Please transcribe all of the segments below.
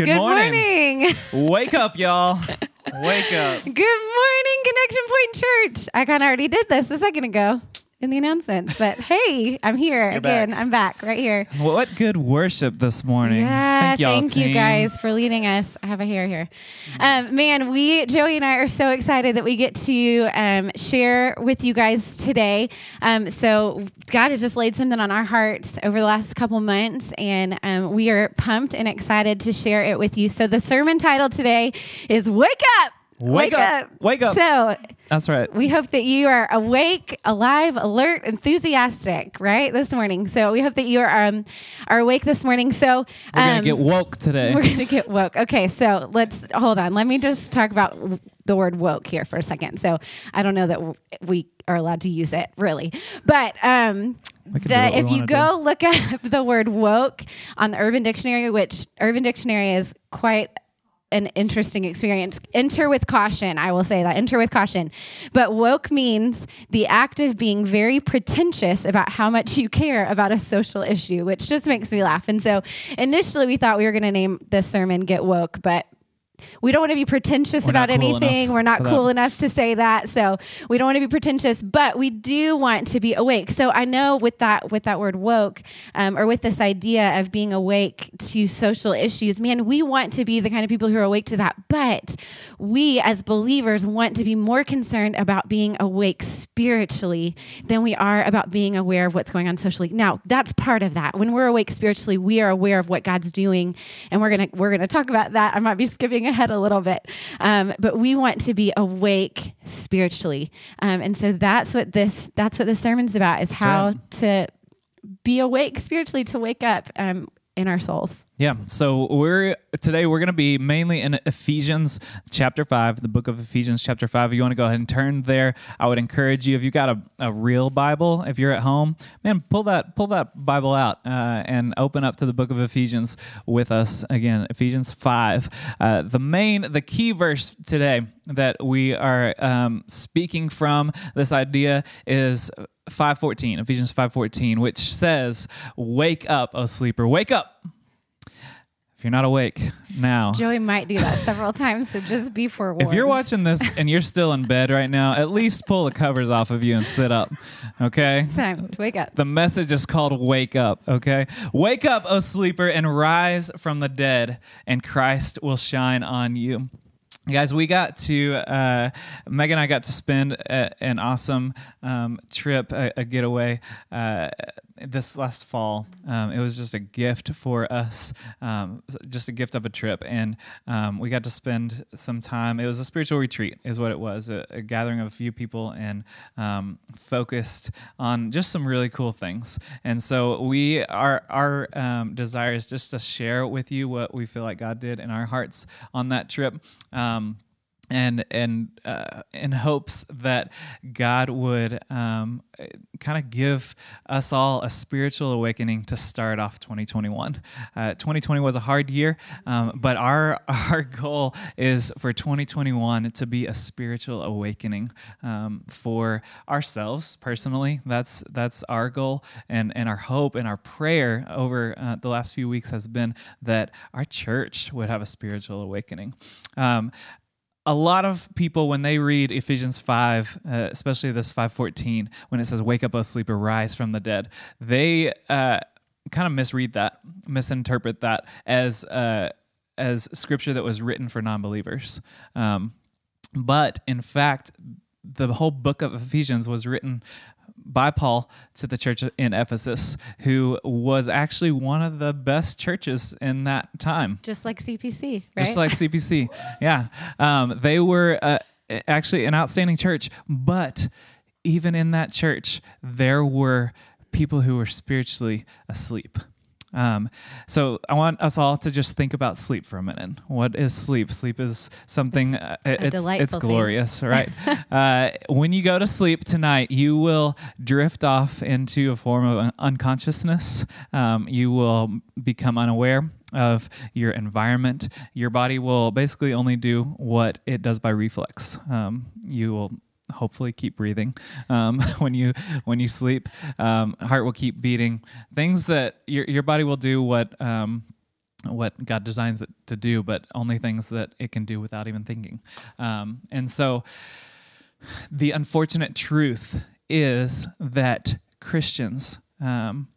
Good, Good morning. morning. Wake up, y'all. Wake up. Good morning, Connection Point Church. I kind of already did this a second ago in the announcements, but hey, I'm here again. back. I'm back right here. What good worship this morning. Yeah, Thank thank you guys for leading us. I have a hair here. Um, man, we, Joey and I, are so excited that we get to um, share with you guys today. Um, so, God has just laid something on our hearts over the last couple months, and um, we are pumped and excited to share it with you. So, the sermon title today is Wake Up! Wake up. Wake up. So, That's right. we hope that you are awake, alive, alert, enthusiastic, right, this morning. So we hope that you are um, are awake this morning. So We're going um, to get woke today. we're gonna get woke. Okay, so let's hold on. Let me just talk about the word woke here for a second. So I don't know that we are allowed to use it really, but um, do the, if you go look up the word woke on the Urban Dictionary, which Urban Dictionary is quite an interesting experience. Enter with caution. I will say that. Enter with caution. But woke means the act of being very pretentious about how much you care about a social issue, which just makes me laugh. And so initially we thought we were going to name this sermon Get Woke, but we don't want to be pretentious We're about cool anything. We're not for that. cool enough to say that. So we don't want to be pretentious, but we do want to be awake. So I know with that with that word woke, um, or with this idea of being awake to social issues, man, we want to be the kind of people who are awake to that. But we as believers want to be more concerned about being awake spiritually than we are about being aware of what's going on socially. Now, that's part of that. When we're awake spiritually, we are aware of what God's doing, and we're gonna we're gonna talk about that. I might be skipping ahead a little bit, um, but we want to be awake spiritually, um, and so that's what this that's what this sermon's about is how right. to be awake spiritually, to wake up um, in our souls. Yeah. So we're today we're going to be mainly in Ephesians chapter 5, the book of Ephesians chapter 5. If you want to go ahead and turn there, I would encourage you if you got a, a real Bible, if you're at home, man, pull that pull that Bible out uh, and open up to the book of Ephesians with us again, Ephesians 5. Uh, the main the key verse today that we are um, speaking from this idea is 514 ephesians 514 which says wake up o sleeper wake up if you're not awake now, Joey might do that several times, so just be forewarned. if you're watching this and you're still in bed right now, at least pull the covers off of you and sit up. Okay? it's time to wake up. The message is called Wake Up, okay? Wake up, O sleeper, and rise from the dead, and Christ will shine on you. Guys, we got to, uh, Meg and I got to spend a, an awesome um, trip, a, a getaway. Uh, this last fall, um, it was just a gift for us, um, just a gift of a trip, and um, we got to spend some time. It was a spiritual retreat, is what it was, a, a gathering of a few people, and um, focused on just some really cool things. And so we, our our um, desire is just to share with you what we feel like God did in our hearts on that trip. Um, and and uh, in hopes that God would um, kind of give us all a spiritual awakening to start off 2021. Uh, 2020 was a hard year, um, but our our goal is for 2021 to be a spiritual awakening um, for ourselves personally. That's that's our goal, and and our hope and our prayer over uh, the last few weeks has been that our church would have a spiritual awakening. A lot of people when they read ephesians 5 uh, especially this 514 when it says wake up o sleeper rise from the dead they uh, kind of misread that misinterpret that as uh, as scripture that was written for non-believers. Um, but in fact the whole book of ephesians was written by Paul to the church in Ephesus, who was actually one of the best churches in that time Just like CPC, right? just like CPC. Yeah, um, they were uh, actually an outstanding church, but even in that church, there were people who were spiritually asleep. Um, so I want us all to just think about sleep for a minute. What is sleep? Sleep is something. Uh, it's it's glorious, right? uh, when you go to sleep tonight, you will drift off into a form of un- unconsciousness. Um, you will become unaware of your environment. Your body will basically only do what it does by reflex. Um, you will hopefully keep breathing um, when you when you sleep. Um, heart will keep beating. Things that your your body will do what. Um, what God designs it to do, but only things that it can do without even thinking. Um, and so, the unfortunate truth is that Christians, um,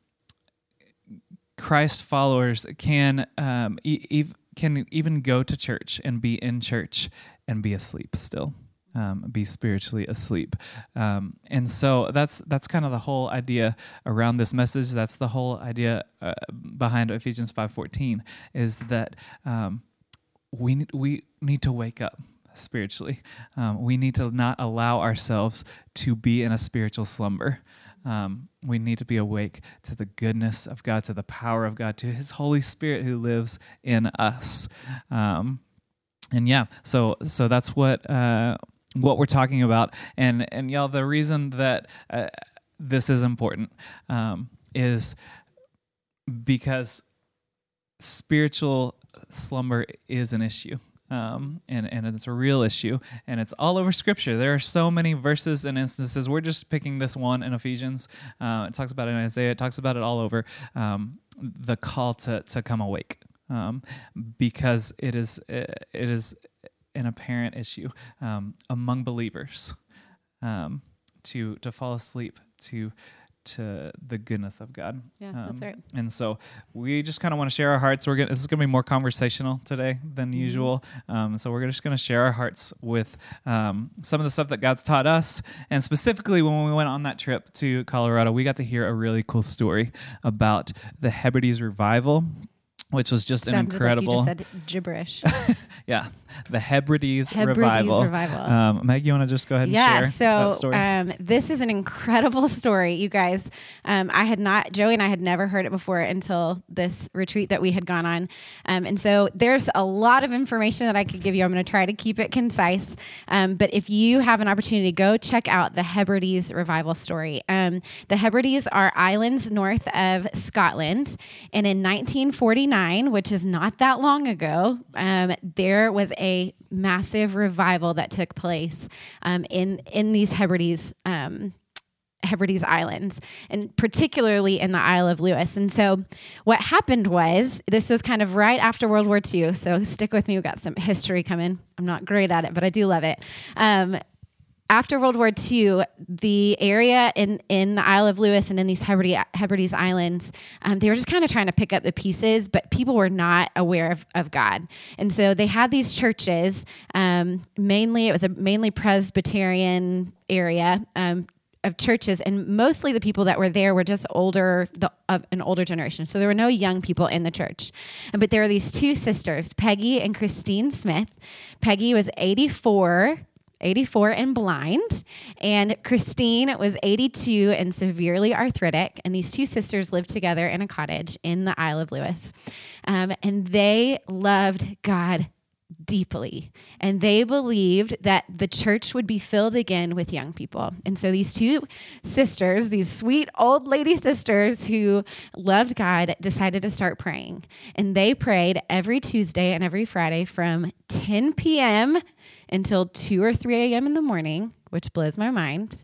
Christ followers, can um, e- can even go to church and be in church and be asleep still um, be spiritually asleep. Um, and so that's that's kind of the whole idea around this message. That's the whole idea uh, behind Ephesians five fourteen is that um, we we need to wake up spiritually. Um, we need to not allow ourselves to be in a spiritual slumber. Um, we need to be awake to the goodness of God, to the power of God, to His Holy Spirit who lives in us. Um, and yeah, so so that's what uh, what we're talking about. And and y'all, the reason that uh, this is important um, is because spiritual slumber is an issue. Um, and, and it's a real issue, and it's all over Scripture. There are so many verses and instances. We're just picking this one in Ephesians. Uh, it talks about it in Isaiah. It talks about it all over. Um, the call to to come awake, um, because it is it is an apparent issue um, among believers um, to to fall asleep to to the goodness of God. Yeah, um, that's right. And so we just kind of want to share our hearts. We're gonna this is gonna be more conversational today than mm-hmm. usual. Um, so we're just gonna share our hearts with um, some of the stuff that God's taught us, and specifically when we went on that trip to Colorado, we got to hear a really cool story about the Hebrides revival which was just Sounded an incredible. Like you just said gibberish. yeah, the Hebrides, Hebrides revival. revival. Um, Meg, you want to just go ahead and yeah, share so, that story? Um, this is an incredible story, you guys. Um, I had not, Joey and I had never heard it before until this retreat that we had gone on, um, and so there's a lot of information that I could give you. I'm going to try to keep it concise, um, but if you have an opportunity, go check out the Hebrides revival story. Um, the Hebrides are islands north of Scotland, and in 1949 which is not that long ago, um, there was a massive revival that took place um, in in these Hebrides. Um, Hebrides Islands, and particularly in the Isle of Lewis. And so, what happened was this was kind of right after World War II. So, stick with me, we've got some history coming. I'm not great at it, but I do love it. After World War II, the area in, in the Isle of Lewis and in these Hebrides, Hebrides Islands, um, they were just kind of trying to pick up the pieces, but people were not aware of, of God. And so they had these churches, um, mainly, it was a mainly Presbyterian area. Um, of churches and mostly the people that were there were just older the, of an older generation so there were no young people in the church but there were these two sisters peggy and christine smith peggy was 84 84 and blind, and Christine was 82 and severely arthritic. And these two sisters lived together in a cottage in the Isle of Lewis. Um, and they loved God deeply. And they believed that the church would be filled again with young people. And so these two sisters, these sweet old lady sisters who loved God, decided to start praying. And they prayed every Tuesday and every Friday from 10 p.m until 2 or 3 a.m. in the morning, which blows my mind.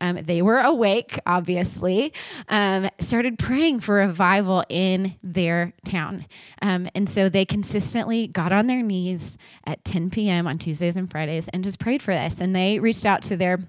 Um, they were awake, obviously, um, started praying for revival in their town. Um, and so they consistently got on their knees at 10 p.m. on Tuesdays and Fridays and just prayed for this. And they reached out to their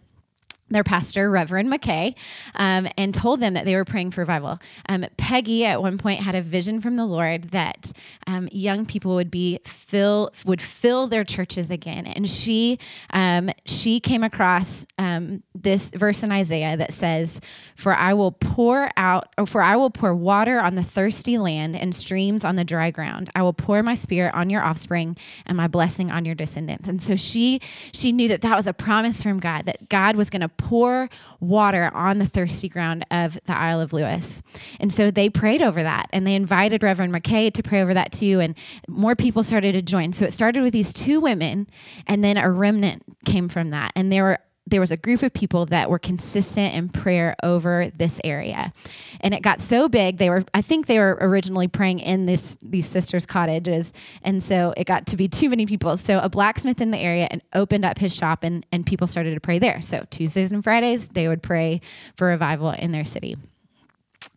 their pastor, Reverend McKay, um, and told them that they were praying for revival. Um, Peggy at one point had a vision from the Lord that um, young people would be fill would fill their churches again, and she um, she came across um, this verse in Isaiah that says, "For I will pour out, or for I will pour water on the thirsty land and streams on the dry ground. I will pour my spirit on your offspring and my blessing on your descendants." And so she she knew that that was a promise from God that God was going to pour water on the thirsty ground of the Isle of Lewis. And so they prayed over that and they invited Reverend McKay to pray over that too. And more people started to join. So it started with these two women, and then a remnant came from that. And there were there was a group of people that were consistent in prayer over this area. And it got so big they were i think they were originally praying in this these sisters cottages. And so it got to be too many people. So a blacksmith in the area and opened up his shop and, and people started to pray there. So tuesdays and fridays they would pray for revival in their city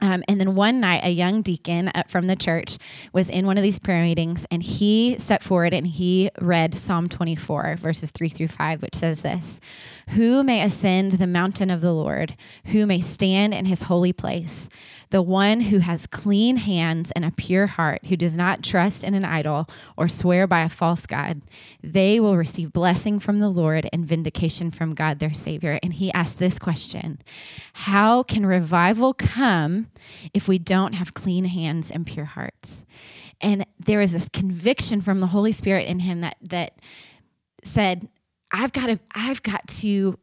Um, and then one night, a young deacon from the church was in one of these prayer meetings, and he stepped forward and he read Psalm 24, verses 3 through 5, which says this Who may ascend the mountain of the Lord? Who may stand in his holy place? The one who has clean hands and a pure heart, who does not trust in an idol or swear by a false God, they will receive blessing from the Lord and vindication from God their Savior. And he asked this question How can revival come if we don't have clean hands and pure hearts? And there was this conviction from the Holy Spirit in him that that said, I've got to I've got to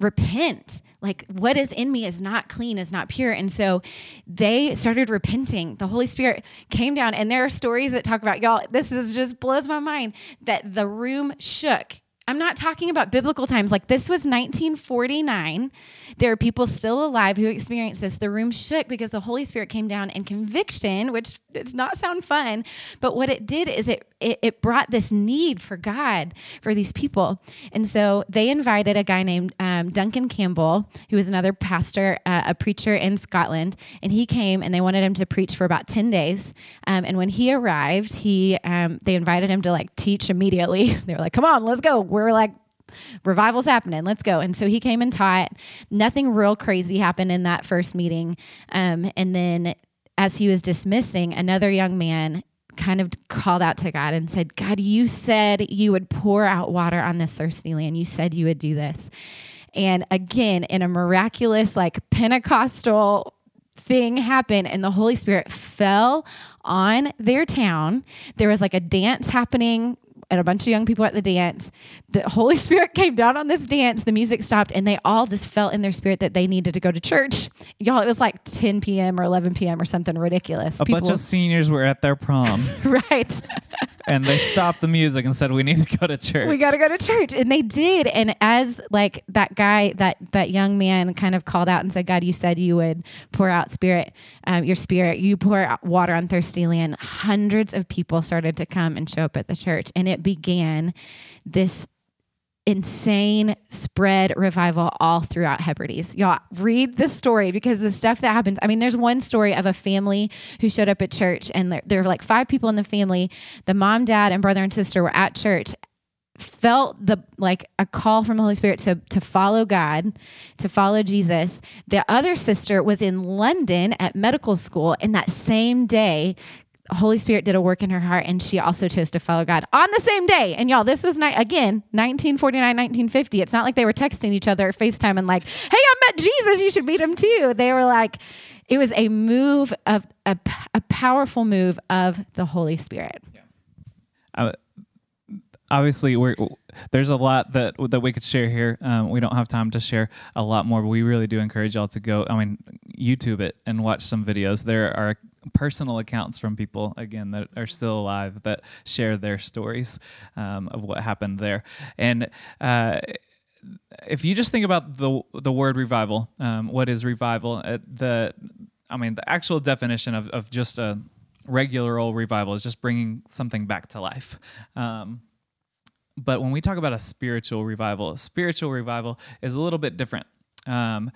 repent like what is in me is not clean is not pure and so they started repenting the holy spirit came down and there are stories that talk about y'all this is just blows my mind that the room shook I'm not talking about biblical times. Like this was 1949. There are people still alive who experienced this. The room shook because the Holy Spirit came down and conviction, which does not sound fun, but what it did is it it, it, brought this need for God for these people. And so they invited a guy named um, Duncan Campbell, who was another pastor, uh, a preacher in Scotland. And he came and they wanted him to preach for about 10 days. Um, and when he arrived, he um, they invited him to like teach immediately. they were like, come on, let's go. We're like, revival's happening let's go and so he came and taught nothing real crazy happened in that first meeting um, and then as he was dismissing another young man kind of called out to God and said, God, you said you would pour out water on this thirsty land. You said you would do this. And again, in a miraculous, like Pentecostal thing happened, and the Holy Spirit fell on their town. There was like a dance happening and a bunch of young people at the dance. The Holy Spirit came down on this dance. The music stopped, and they all just felt in their spirit that they needed to go to church. Y'all, it was like 10 p.m. or 11 p.m. or something ridiculous. A people, bunch of seniors were at their prom. right. and they stopped the music and said, "We need to go to church. We got to go to church." And they did. And as like that guy, that that young man, kind of called out and said, "God, you said you would pour out spirit, um, your spirit. You pour water on thirsty land." Hundreds of people started to come and show up at the church, and it began this insane spread revival all throughout Hebrides. Y'all read the story because the stuff that happens. I mean, there's one story of a family who showed up at church, and there, there were like five people in the family. The mom, dad, and brother and sister were at church. Felt the like a call from the Holy Spirit to to follow God, to follow Jesus. The other sister was in London at medical school, and that same day Holy Spirit did a work in her heart and she also chose to follow God on the same day. And y'all, this was ni- again 1949, 1950. It's not like they were texting each other FaceTime and like, "Hey, I met Jesus, you should meet him too." They were like it was a move of a, a powerful move of the Holy Spirit. Yeah. Obviously we're there's a lot that that we could share here. Um, we don't have time to share a lot more, but we really do encourage y'all to go. I mean, YouTube it and watch some videos. There are personal accounts from people again that are still alive that share their stories um, of what happened there, and. Uh, if you just think about the the word revival, um, what is revival? Uh, the I mean, the actual definition of, of just a regular old revival is just bringing something back to life. Um, but when we talk about a spiritual revival, a spiritual revival is a little bit different. Um,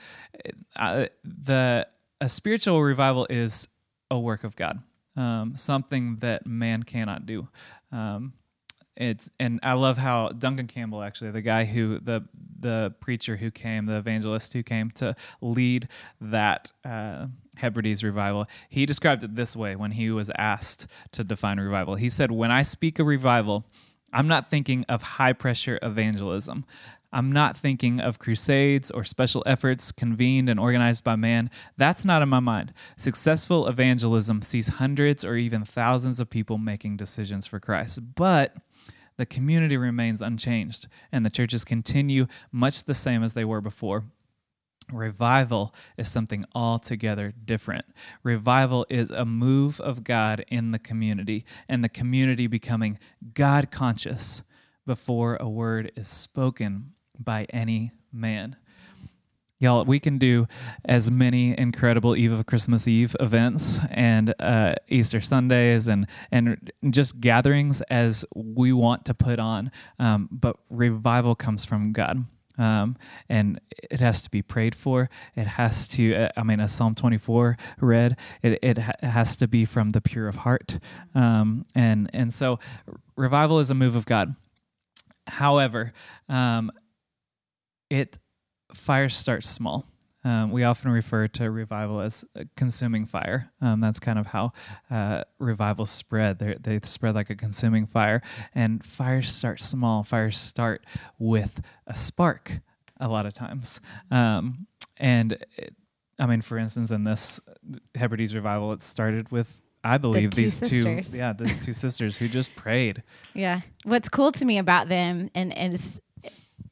uh, the a spiritual revival is a work of God, um, something that man cannot do. Um, it's and I love how Duncan Campbell, actually, the guy who the the preacher who came, the evangelist who came to lead that uh, Hebrides revival, he described it this way when he was asked to define revival. He said, "When I speak of revival." I'm not thinking of high pressure evangelism. I'm not thinking of crusades or special efforts convened and organized by man. That's not in my mind. Successful evangelism sees hundreds or even thousands of people making decisions for Christ. But the community remains unchanged, and the churches continue much the same as they were before. Revival is something altogether different. Revival is a move of God in the community and the community becoming God conscious before a word is spoken by any man. Y'all, we can do as many incredible Eve of Christmas Eve events and uh, Easter Sundays and and just gatherings as we want to put on, um, but revival comes from God Um, and it has to be prayed for. It has to, uh, I mean, as Psalm 24 read, it, it ha- has to be from the pure of heart. Um, and, and so revival is a move of God. However, um, it fire starts small. Um, we often refer to revival as consuming fire. Um, that's kind of how uh, revivals spread. They're, they spread like a consuming fire, and fires start small. Fires start with a spark a lot of times. Um, and it, I mean, for instance, in this Hebrides revival, it started with I believe two these sisters. two, yeah, these two sisters who just prayed. Yeah. What's cool to me about them and, and is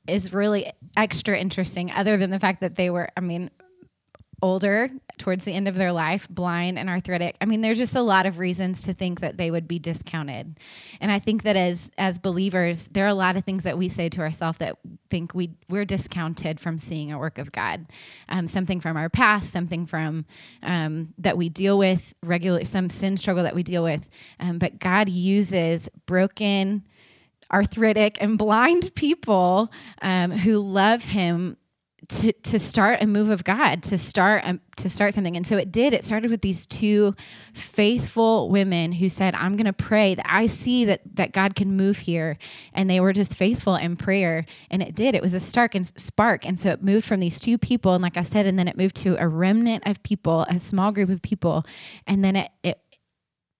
is really extra interesting, other than the fact that they were, I mean, older towards the end of their life, blind and arthritic. I mean, there's just a lot of reasons to think that they would be discounted. And I think that as as believers, there are a lot of things that we say to ourselves that think we we're discounted from seeing a work of God, um, something from our past, something from um, that we deal with regularly, some sin struggle that we deal with. Um, but God uses broken arthritic and blind people um, who love him to, to start a move of God, to start um, to start something. And so it did. It started with these two faithful women who said, "I'm going to pray that I see that that God can move here." And they were just faithful in prayer, and it did. It was a stark and spark, and so it moved from these two people, and like I said, and then it moved to a remnant of people, a small group of people, and then it it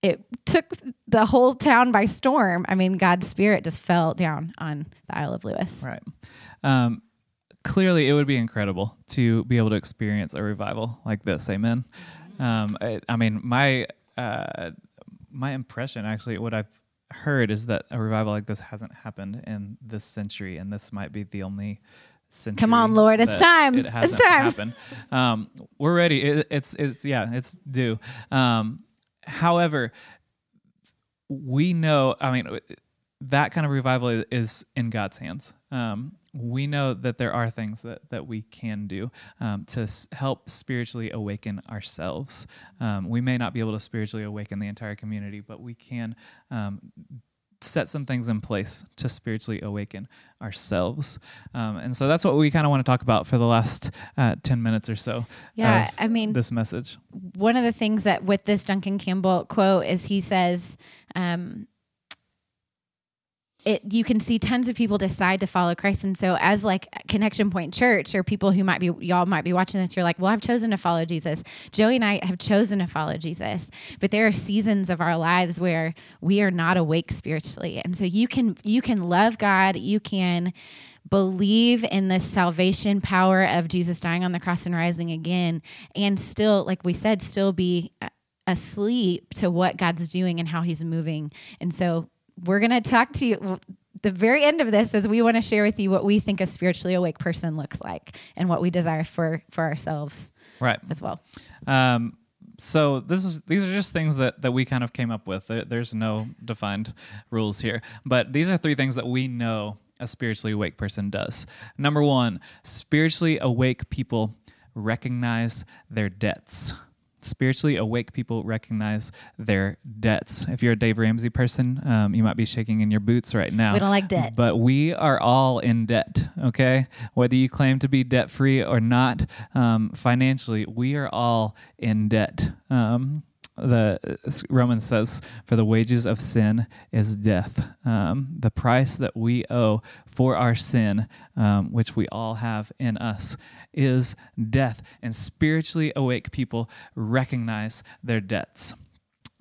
it took the whole town by storm. I mean, God's spirit just fell down on the Isle of Lewis. Right. Um, clearly, it would be incredible to be able to experience a revival like this. Amen. Um, I, I mean, my uh, my impression, actually, what I've heard is that a revival like this hasn't happened in this century, and this might be the only. Century Come on, Lord, it's time. It It's time. Um, we're ready. It, it's it's yeah, it's due. Um, however, we know. I mean, that kind of revival is, in God's hands. Um, we know that there are things that, that we can do um, to s- help spiritually awaken ourselves. Um, we may not be able to spiritually awaken the entire community, but we can um, set some things in place to spiritually awaken ourselves. Um, and so that's what we kind of want to talk about for the last uh, 10 minutes or so. Yeah, I mean, this message. one of the things that with this Duncan Campbell quote is he says, um, it you can see tons of people decide to follow Christ, and so as like Connection Point Church or people who might be y'all might be watching this, you're like, well, I've chosen to follow Jesus. Joey and I have chosen to follow Jesus, but there are seasons of our lives where we are not awake spiritually, and so you can you can love God, you can believe in the salvation power of Jesus dying on the cross and rising again, and still, like we said, still be asleep to what God's doing and how He's moving. And so we're going to talk to you. The very end of this is we want to share with you what we think a spiritually awake person looks like and what we desire for for ourselves Right. as well. Um, so this is these are just things that that we kind of came up with. There, there's no defined rules here, but these are three things that we know a spiritually awake person does. Number one, spiritually awake people recognize their debts. Spiritually awake people recognize their debts. If you're a Dave Ramsey person, um, you might be shaking in your boots right now. We don't like debt. But we are all in debt, okay? Whether you claim to be debt free or not, um, financially, we are all in debt. Um, the Romans says, "For the wages of sin is death." Um, the price that we owe for our sin, um, which we all have in us, is death. And spiritually awake people recognize their debts.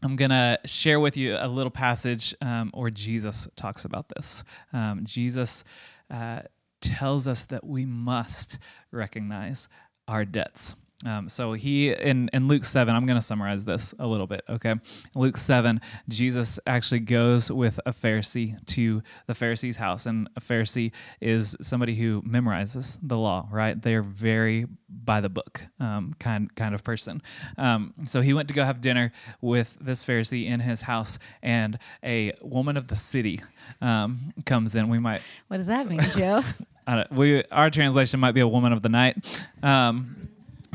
I'm going to share with you a little passage um, where Jesus talks about this. Um, Jesus uh, tells us that we must recognize our debts. Um, so he in, in Luke 7, I'm going to summarize this a little bit, okay? Luke 7, Jesus actually goes with a Pharisee to the Pharisee's house. And a Pharisee is somebody who memorizes the law, right? They're very by the book um, kind, kind of person. Um, so he went to go have dinner with this Pharisee in his house, and a woman of the city um, comes in. We might What does that mean, Joe? I don't, we our translation might be a woman of the night.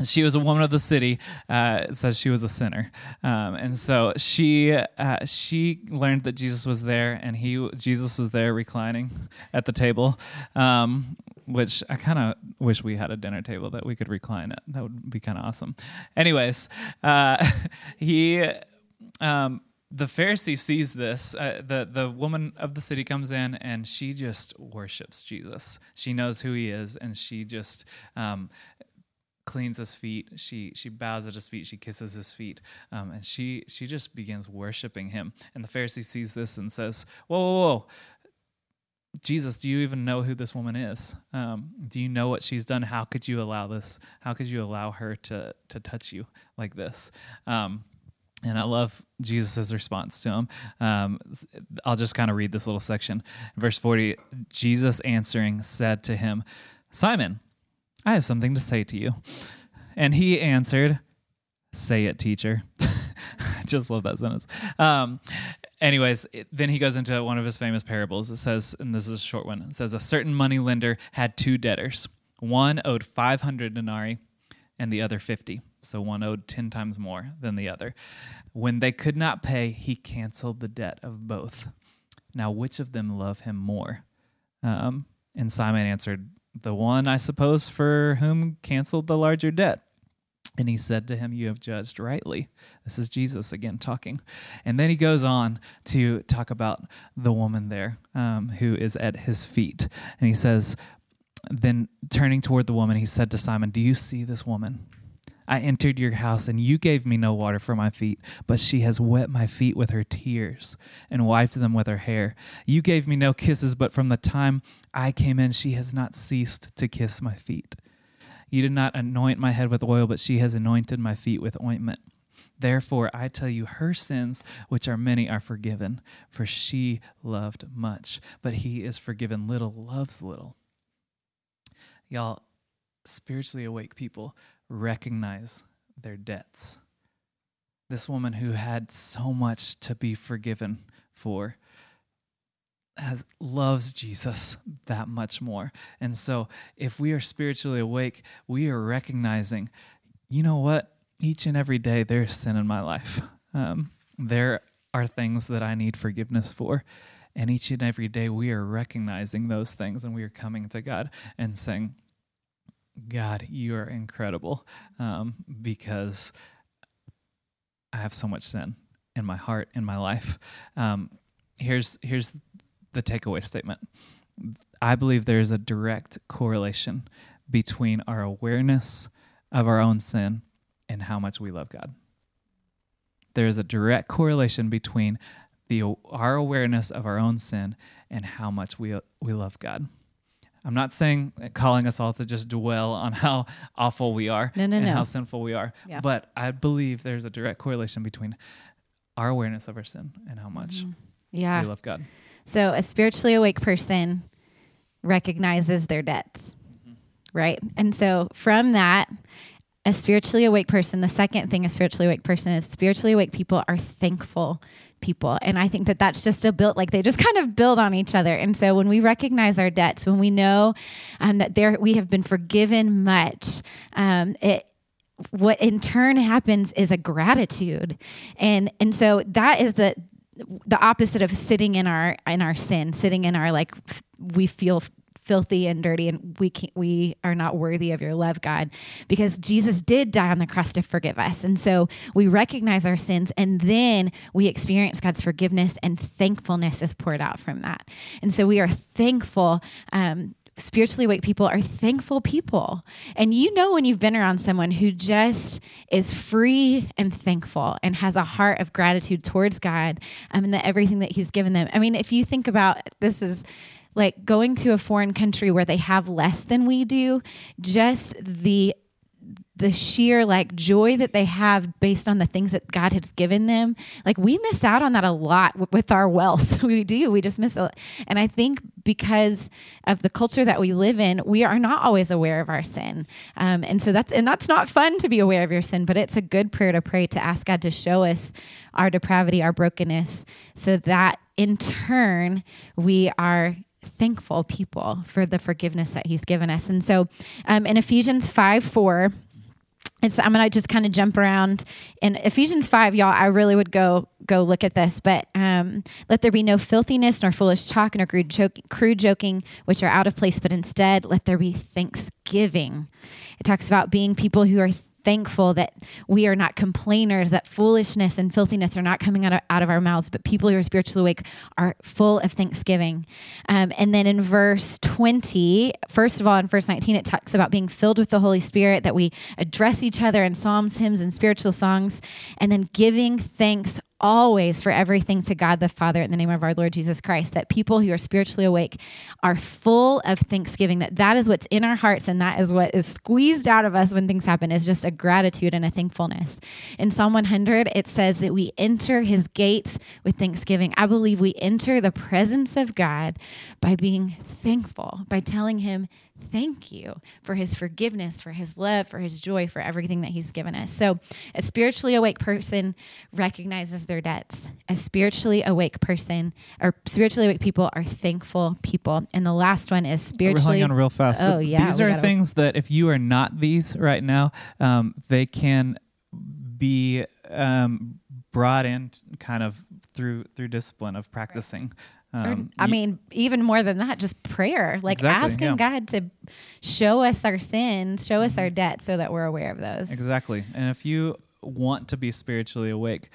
She was a woman of the city. Uh, it says she was a sinner, um, and so she uh, she learned that Jesus was there, and he Jesus was there reclining at the table. Um, which I kind of wish we had a dinner table that we could recline at. That would be kind of awesome. Anyways, uh, he, um, the Pharisee sees this. Uh, the the woman of the city comes in and she just worships Jesus. She knows who he is, and she just um, cleans his feet. She she bows at his feet. She kisses his feet, um, and she she just begins worshiping him. And the Pharisee sees this and says, "Whoa, whoa, whoa. Jesus, do you even know who this woman is? Um, do you know what she's done? How could you allow this? How could you allow her to to touch you like this?" Um, and I love Jesus' response to him. Um, I'll just kind of read this little section. Verse 40 Jesus answering said to him, Simon, I have something to say to you. And he answered, Say it, teacher. I just love that sentence. Um, anyways, it, then he goes into one of his famous parables. It says, and this is a short one it says, A certain money lender had two debtors. One owed 500 denarii and the other 50. So one owed 10 times more than the other. When they could not pay, he canceled the debt of both. Now, which of them love him more? Um, and Simon answered, the one, I suppose, for whom canceled the larger debt. And he said to him, You have judged rightly. This is Jesus again talking. And then he goes on to talk about the woman there um, who is at his feet. And he says, Then turning toward the woman, he said to Simon, Do you see this woman? I entered your house, and you gave me no water for my feet, but she has wet my feet with her tears and wiped them with her hair. You gave me no kisses, but from the time I came in, she has not ceased to kiss my feet. You did not anoint my head with oil, but she has anointed my feet with ointment. Therefore, I tell you, her sins, which are many, are forgiven, for she loved much. But he is forgiven little, loves little. Y'all, spiritually awake people recognize their debts. This woman who had so much to be forgiven for has, loves Jesus that much more. And so, if we are spiritually awake, we are recognizing, you know what? Each and every day there's sin in my life. Um, there are things that I need forgiveness for. And each and every day we are recognizing those things and we are coming to God and saying, God, you are incredible um, because I have so much sin in my heart, in my life. Um, here's here's the takeaway statement. I believe there is a direct correlation between our awareness of our own sin and how much we love God. There is a direct correlation between the our awareness of our own sin and how much we we love God. I'm not saying calling us all to just dwell on how awful we are no, no, and no. how sinful we are, Yeah. but I believe there's a direct correlation between our awareness of our sin and how much mm-hmm. Yeah. we love God. So a spiritually awake person recognizes their debts, mm-hmm. right? And so from that, a spiritually awake person, the second thing a spiritually awake person is spiritually awake people are thankful people. And I think that that's just a built, like they just kind of build on each other. And so when we recognize our debts, when we know um, that there we have been forgiven much, um, it, what in turn happens is a gratitude and and so that is the the opposite of sitting in our in our sin sitting in our like f- we feel filthy and dirty and we can't, we are not worthy of your love god because jesus did die on the cross to forgive us and so we recognize our sins and then we experience god's forgiveness and thankfulness is poured out from that and so we are thankful um, spiritually awake people are thankful people. And you know when you've been around someone who just is free and thankful and has a heart of gratitude towards God um, and that everything that He's given them. I mean, if you think about this is like going to a foreign country where they have less than we do, just the the sheer like joy that they have based on the things that God has given them. Like we miss out on that a lot w- with our wealth. we do. We just miss it. And I think because of the culture that we live in, we are not always aware of our sin. Um, and so that's and that's not fun to be aware of your sin, but it's a good prayer to pray to ask God to show us our depravity, our brokenness, so that in turn we are thankful people for the forgiveness that He's given us. And so um, in Ephesians 5 4, it's I'm gonna just kind of jump around in Ephesians five, y'all. I really would go go look at this, but um, let there be no filthiness, nor foolish talk, nor crude, joke, crude joking, which are out of place, but instead let there be thanksgiving. It talks about being people who are thankful that we are not complainers, that foolishness and filthiness are not coming out of, out of our mouths, but people who are spiritually awake are full of thanksgiving. Um, and then in verse 20, first of all, in verse 19, it talks about being filled with the Holy Spirit, that we address each other in psalms, hymns, and spiritual songs, and then giving thanks always for everything to God the Father in the name of our Lord Jesus Christ that people who are spiritually awake are full of thanksgiving that that is what's in our hearts and that is what is squeezed out of us when things happen is just a gratitude and a thankfulness. In Psalm 100 it says that we enter his gates with thanksgiving. I believe we enter the presence of God by being thankful, by telling him thank you for his forgiveness, for his love, for his joy, for everything that he's given us. So, a spiritually awake person recognizes their debts. A spiritually awake person or spiritually awake people are thankful people. And the last one is spiritually. We're on real fast. Oh, yeah. These are things that if you are not these right now, um, they can be um, brought in kind of through through discipline of practicing. Um, I mean, even more than that, just prayer, like exactly, asking yeah. God to show us our sins, show us mm-hmm. our debts, so that we're aware of those. Exactly. And if you want to be spiritually awake,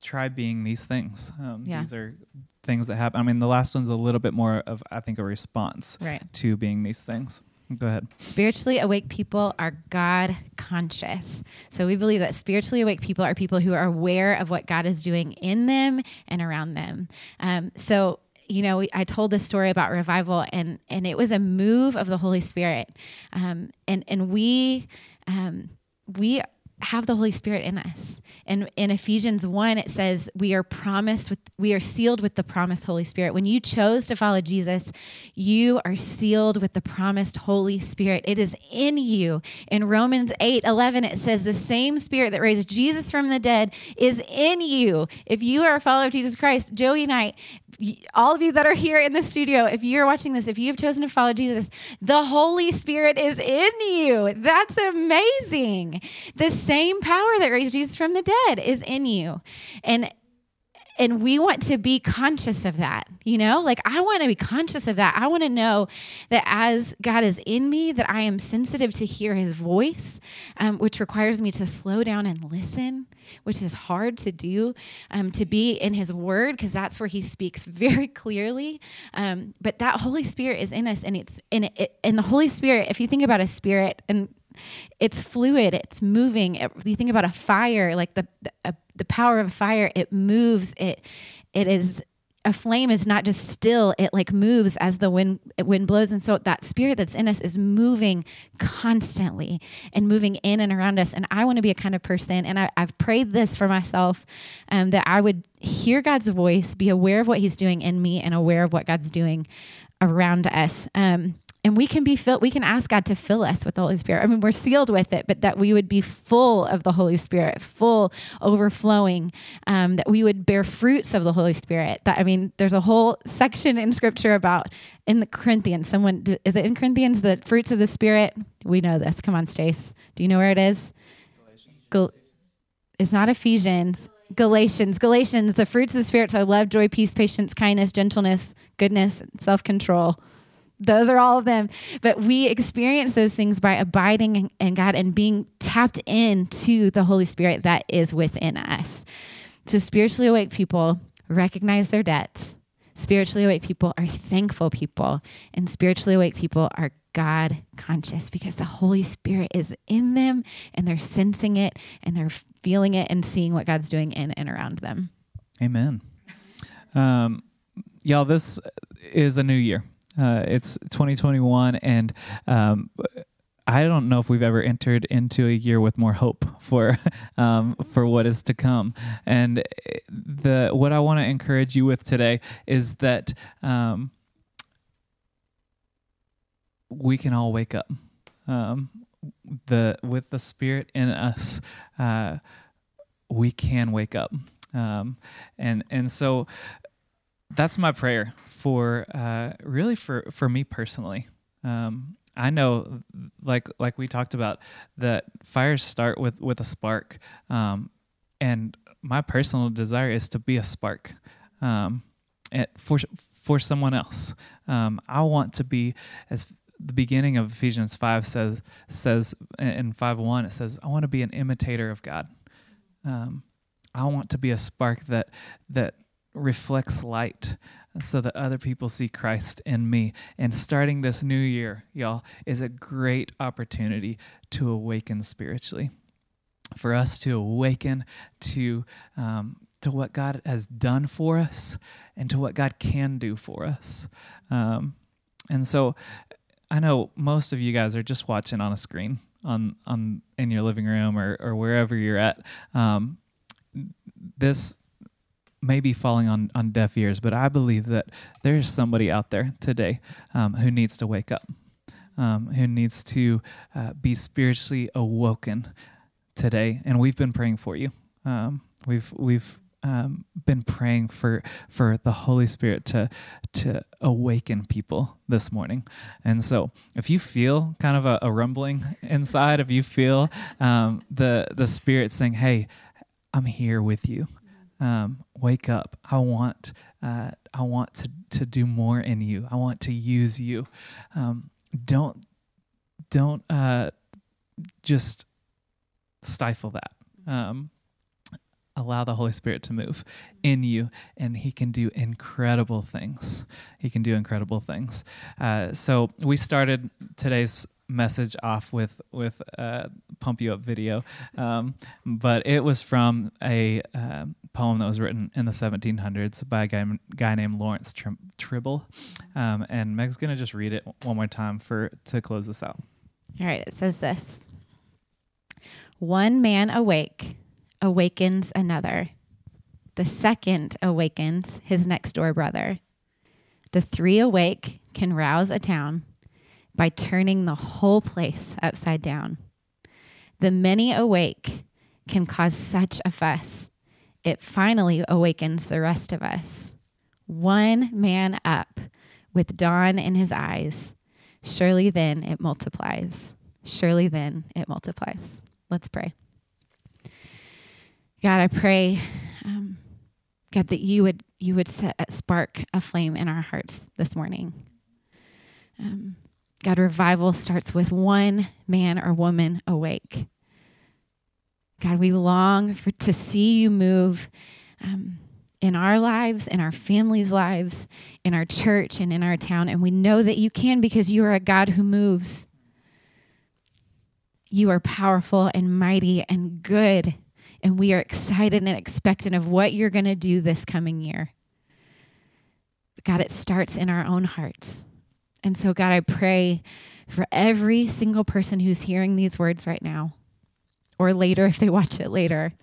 try being these things. Um, yeah. These are things that happen. I mean, the last one's a little bit more of, I think, a response right. to being these things. Go ahead. Spiritually awake people are God conscious. So we believe that spiritually awake people are people who are aware of what God is doing in them and around them. Um, so you know, I told this story about revival, and and it was a move of the Holy Spirit, um, and and we um, we have the Holy Spirit in us. And in Ephesians 1, it says, We are promised with, we are sealed with the promised Holy Spirit. When you chose to follow Jesus, you are sealed with the promised Holy Spirit. It is in you. In Romans 8 11, it says, The same Spirit that raised Jesus from the dead is in you. If you are a follower of Jesus Christ, Joey and I, all of you that are here in the studio, if you're watching this, if you have chosen to follow Jesus, the Holy Spirit is in you. That's amazing. The same power that raised Jesus from the dead is in you. And and we want to be conscious of that you know? Like i want to be conscious of that. I want to know that as god is in me that i am sensitive to hear his voice um, which requires me to slow down and listen which is hard to do um, to be in his word because that's where he speaks very clearly. Um, but that holy spirit is in us and it's in it, and the holy spirit if you think about a spirit and it's fluid it's moving it, you think about a fire like the, the the power of a fire it moves it it is a flame is not just still it like moves as the wind wind blows. And so that spirit that's in us is moving constantly and moving in and around us. And i want to be a kind of person and I, have prayed this for myself um, that i would hear god's voice be aware of what he's doing in me and aware of what god's doing around us. Um, and we can be filled we can ask god to fill us with the holy spirit. I mean we're sealed with it but that we would be full of the holy spirit full overflowing um, that we would bear fruits of the holy spirit. That i mean there's a whole section in scripture about in the corinthians. Someone is it in corinthians the fruits of the spirit? We know this. Come on stace. Do you know where it is? Gal- it's not ephesians. Galatians, Galatians, the fruits of the Spirit are love, joy, peace, patience, kindness, gentleness, goodness, self control those are all of them. But we experience those things by abiding in God and being tapped into the Holy Spirit that is within us. So, spiritually awake people recognize their debts. Spiritually awake people are thankful people. And spiritually awake people are God conscious because the Holy Spirit is in them and they're sensing it and they're feeling it and seeing what God's doing in and around them. Amen. Um, y'all, this is a new year. Uh, it's 2021, and um, I don't know if we've ever entered into a year with more hope for um, for what is to come. And the what I want to encourage you with today is that um, we can all wake up. Um, the with the Spirit in us, uh, we can wake up. Um, and and so that's my prayer for uh, really for for me personally. Um, I know, like like we talked about, that fires start with with a spark, um, and my personal desire is to be a spark, um, for for someone else. Um, I want to be as the beginning of Ephesians five says says in five one it says I want to be an imitator of God. Um, I want to be a spark that that reflects light so that other people see Christ in me. And starting this new year, y'all, is a great opportunity to awaken spiritually. For us to awaken to um, to what God has done for us and to what God can do for us. Um, and so I know most of you guys are just watching on a screen on on in your living room or, or wherever you're at. Um, this may be falling on, on deaf ears, but I believe that there's somebody out there today um, who needs to wake up, um, who needs to uh, be spiritually awoken today. And we've been praying for you. Um, we've we've um, been praying for for the Holy Spirit to to awaken people this morning. And so, if you feel kind of a, a rumbling inside, if you feel um, the the Spirit saying, "Hey," I'm here with you. Um, wake up. I want uh, I want to to do more in you. I want to use you. Um, don't don't uh, just stifle that. Um, allow the Holy Spirit to move in you, and He can do incredible things. He can do incredible things. Uh, so we started today's message off with with a pump you up video, um, but it was from a uh, poem that was written in the 1700s by a guy, guy named Lawrence Tri- Tribble, um, and Meg's gonna just read it one more time for to close this out. All right, it says this: One man awake awakens another. The second awakens his next door brother. The three awake can rouse a town by turning the whole place upside down. The many awake can cause such a fuss. It finally awakens the rest of us. One man up with dawn in his eyes. Surely then it multiplies. Surely then it multiplies. Let's pray. God, I pray, um, God, that you would you would set, spark a flame in our hearts this morning. Um, God, revival starts with one man or woman awake. God, we long for, to see you move um, in our lives, in our families' lives, in our church, and in our town. And we know that you can because you are a God who moves. You are powerful and mighty and good. And we are excited and expectant of what you're going to do this coming year. God, it starts in our own hearts. And so, God, I pray for every single person who's hearing these words right now, or later if they watch it later.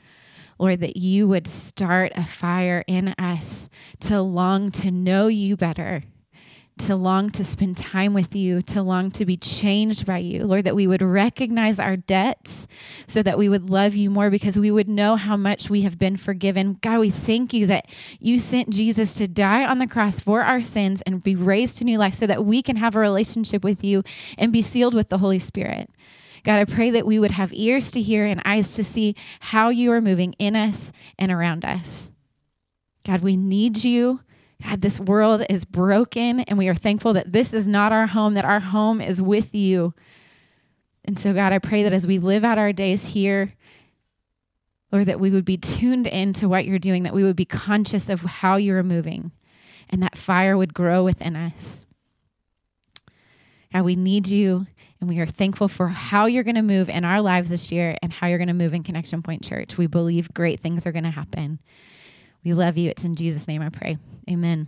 Lord, that you would start a fire in us to long to know you better, to long to spend time with you, to long to be changed by you. Lord, that we would recognize our debts so that we would love you more because we would know how much we have been forgiven. God, we thank you that you sent Jesus to die on the cross for our sins and be raised to new life so that we can have a relationship with you and be sealed with the Holy Spirit. God, I pray that we would have ears to hear and eyes to see how you are moving in us and around us. God, we need you. God, this world is broken, and we are thankful that this is not our home, that our home is with you. And so, God, I pray that as we live out our days here, Lord, that we would be tuned into what you're doing, that we would be conscious of how you're moving, and that fire would grow within us. God, we need you, and we are thankful for how you're going to move in our lives this year and how you're going to move in Connection Point Church. We believe great things are going to happen. We love you. It's in Jesus' name I pray. Amen.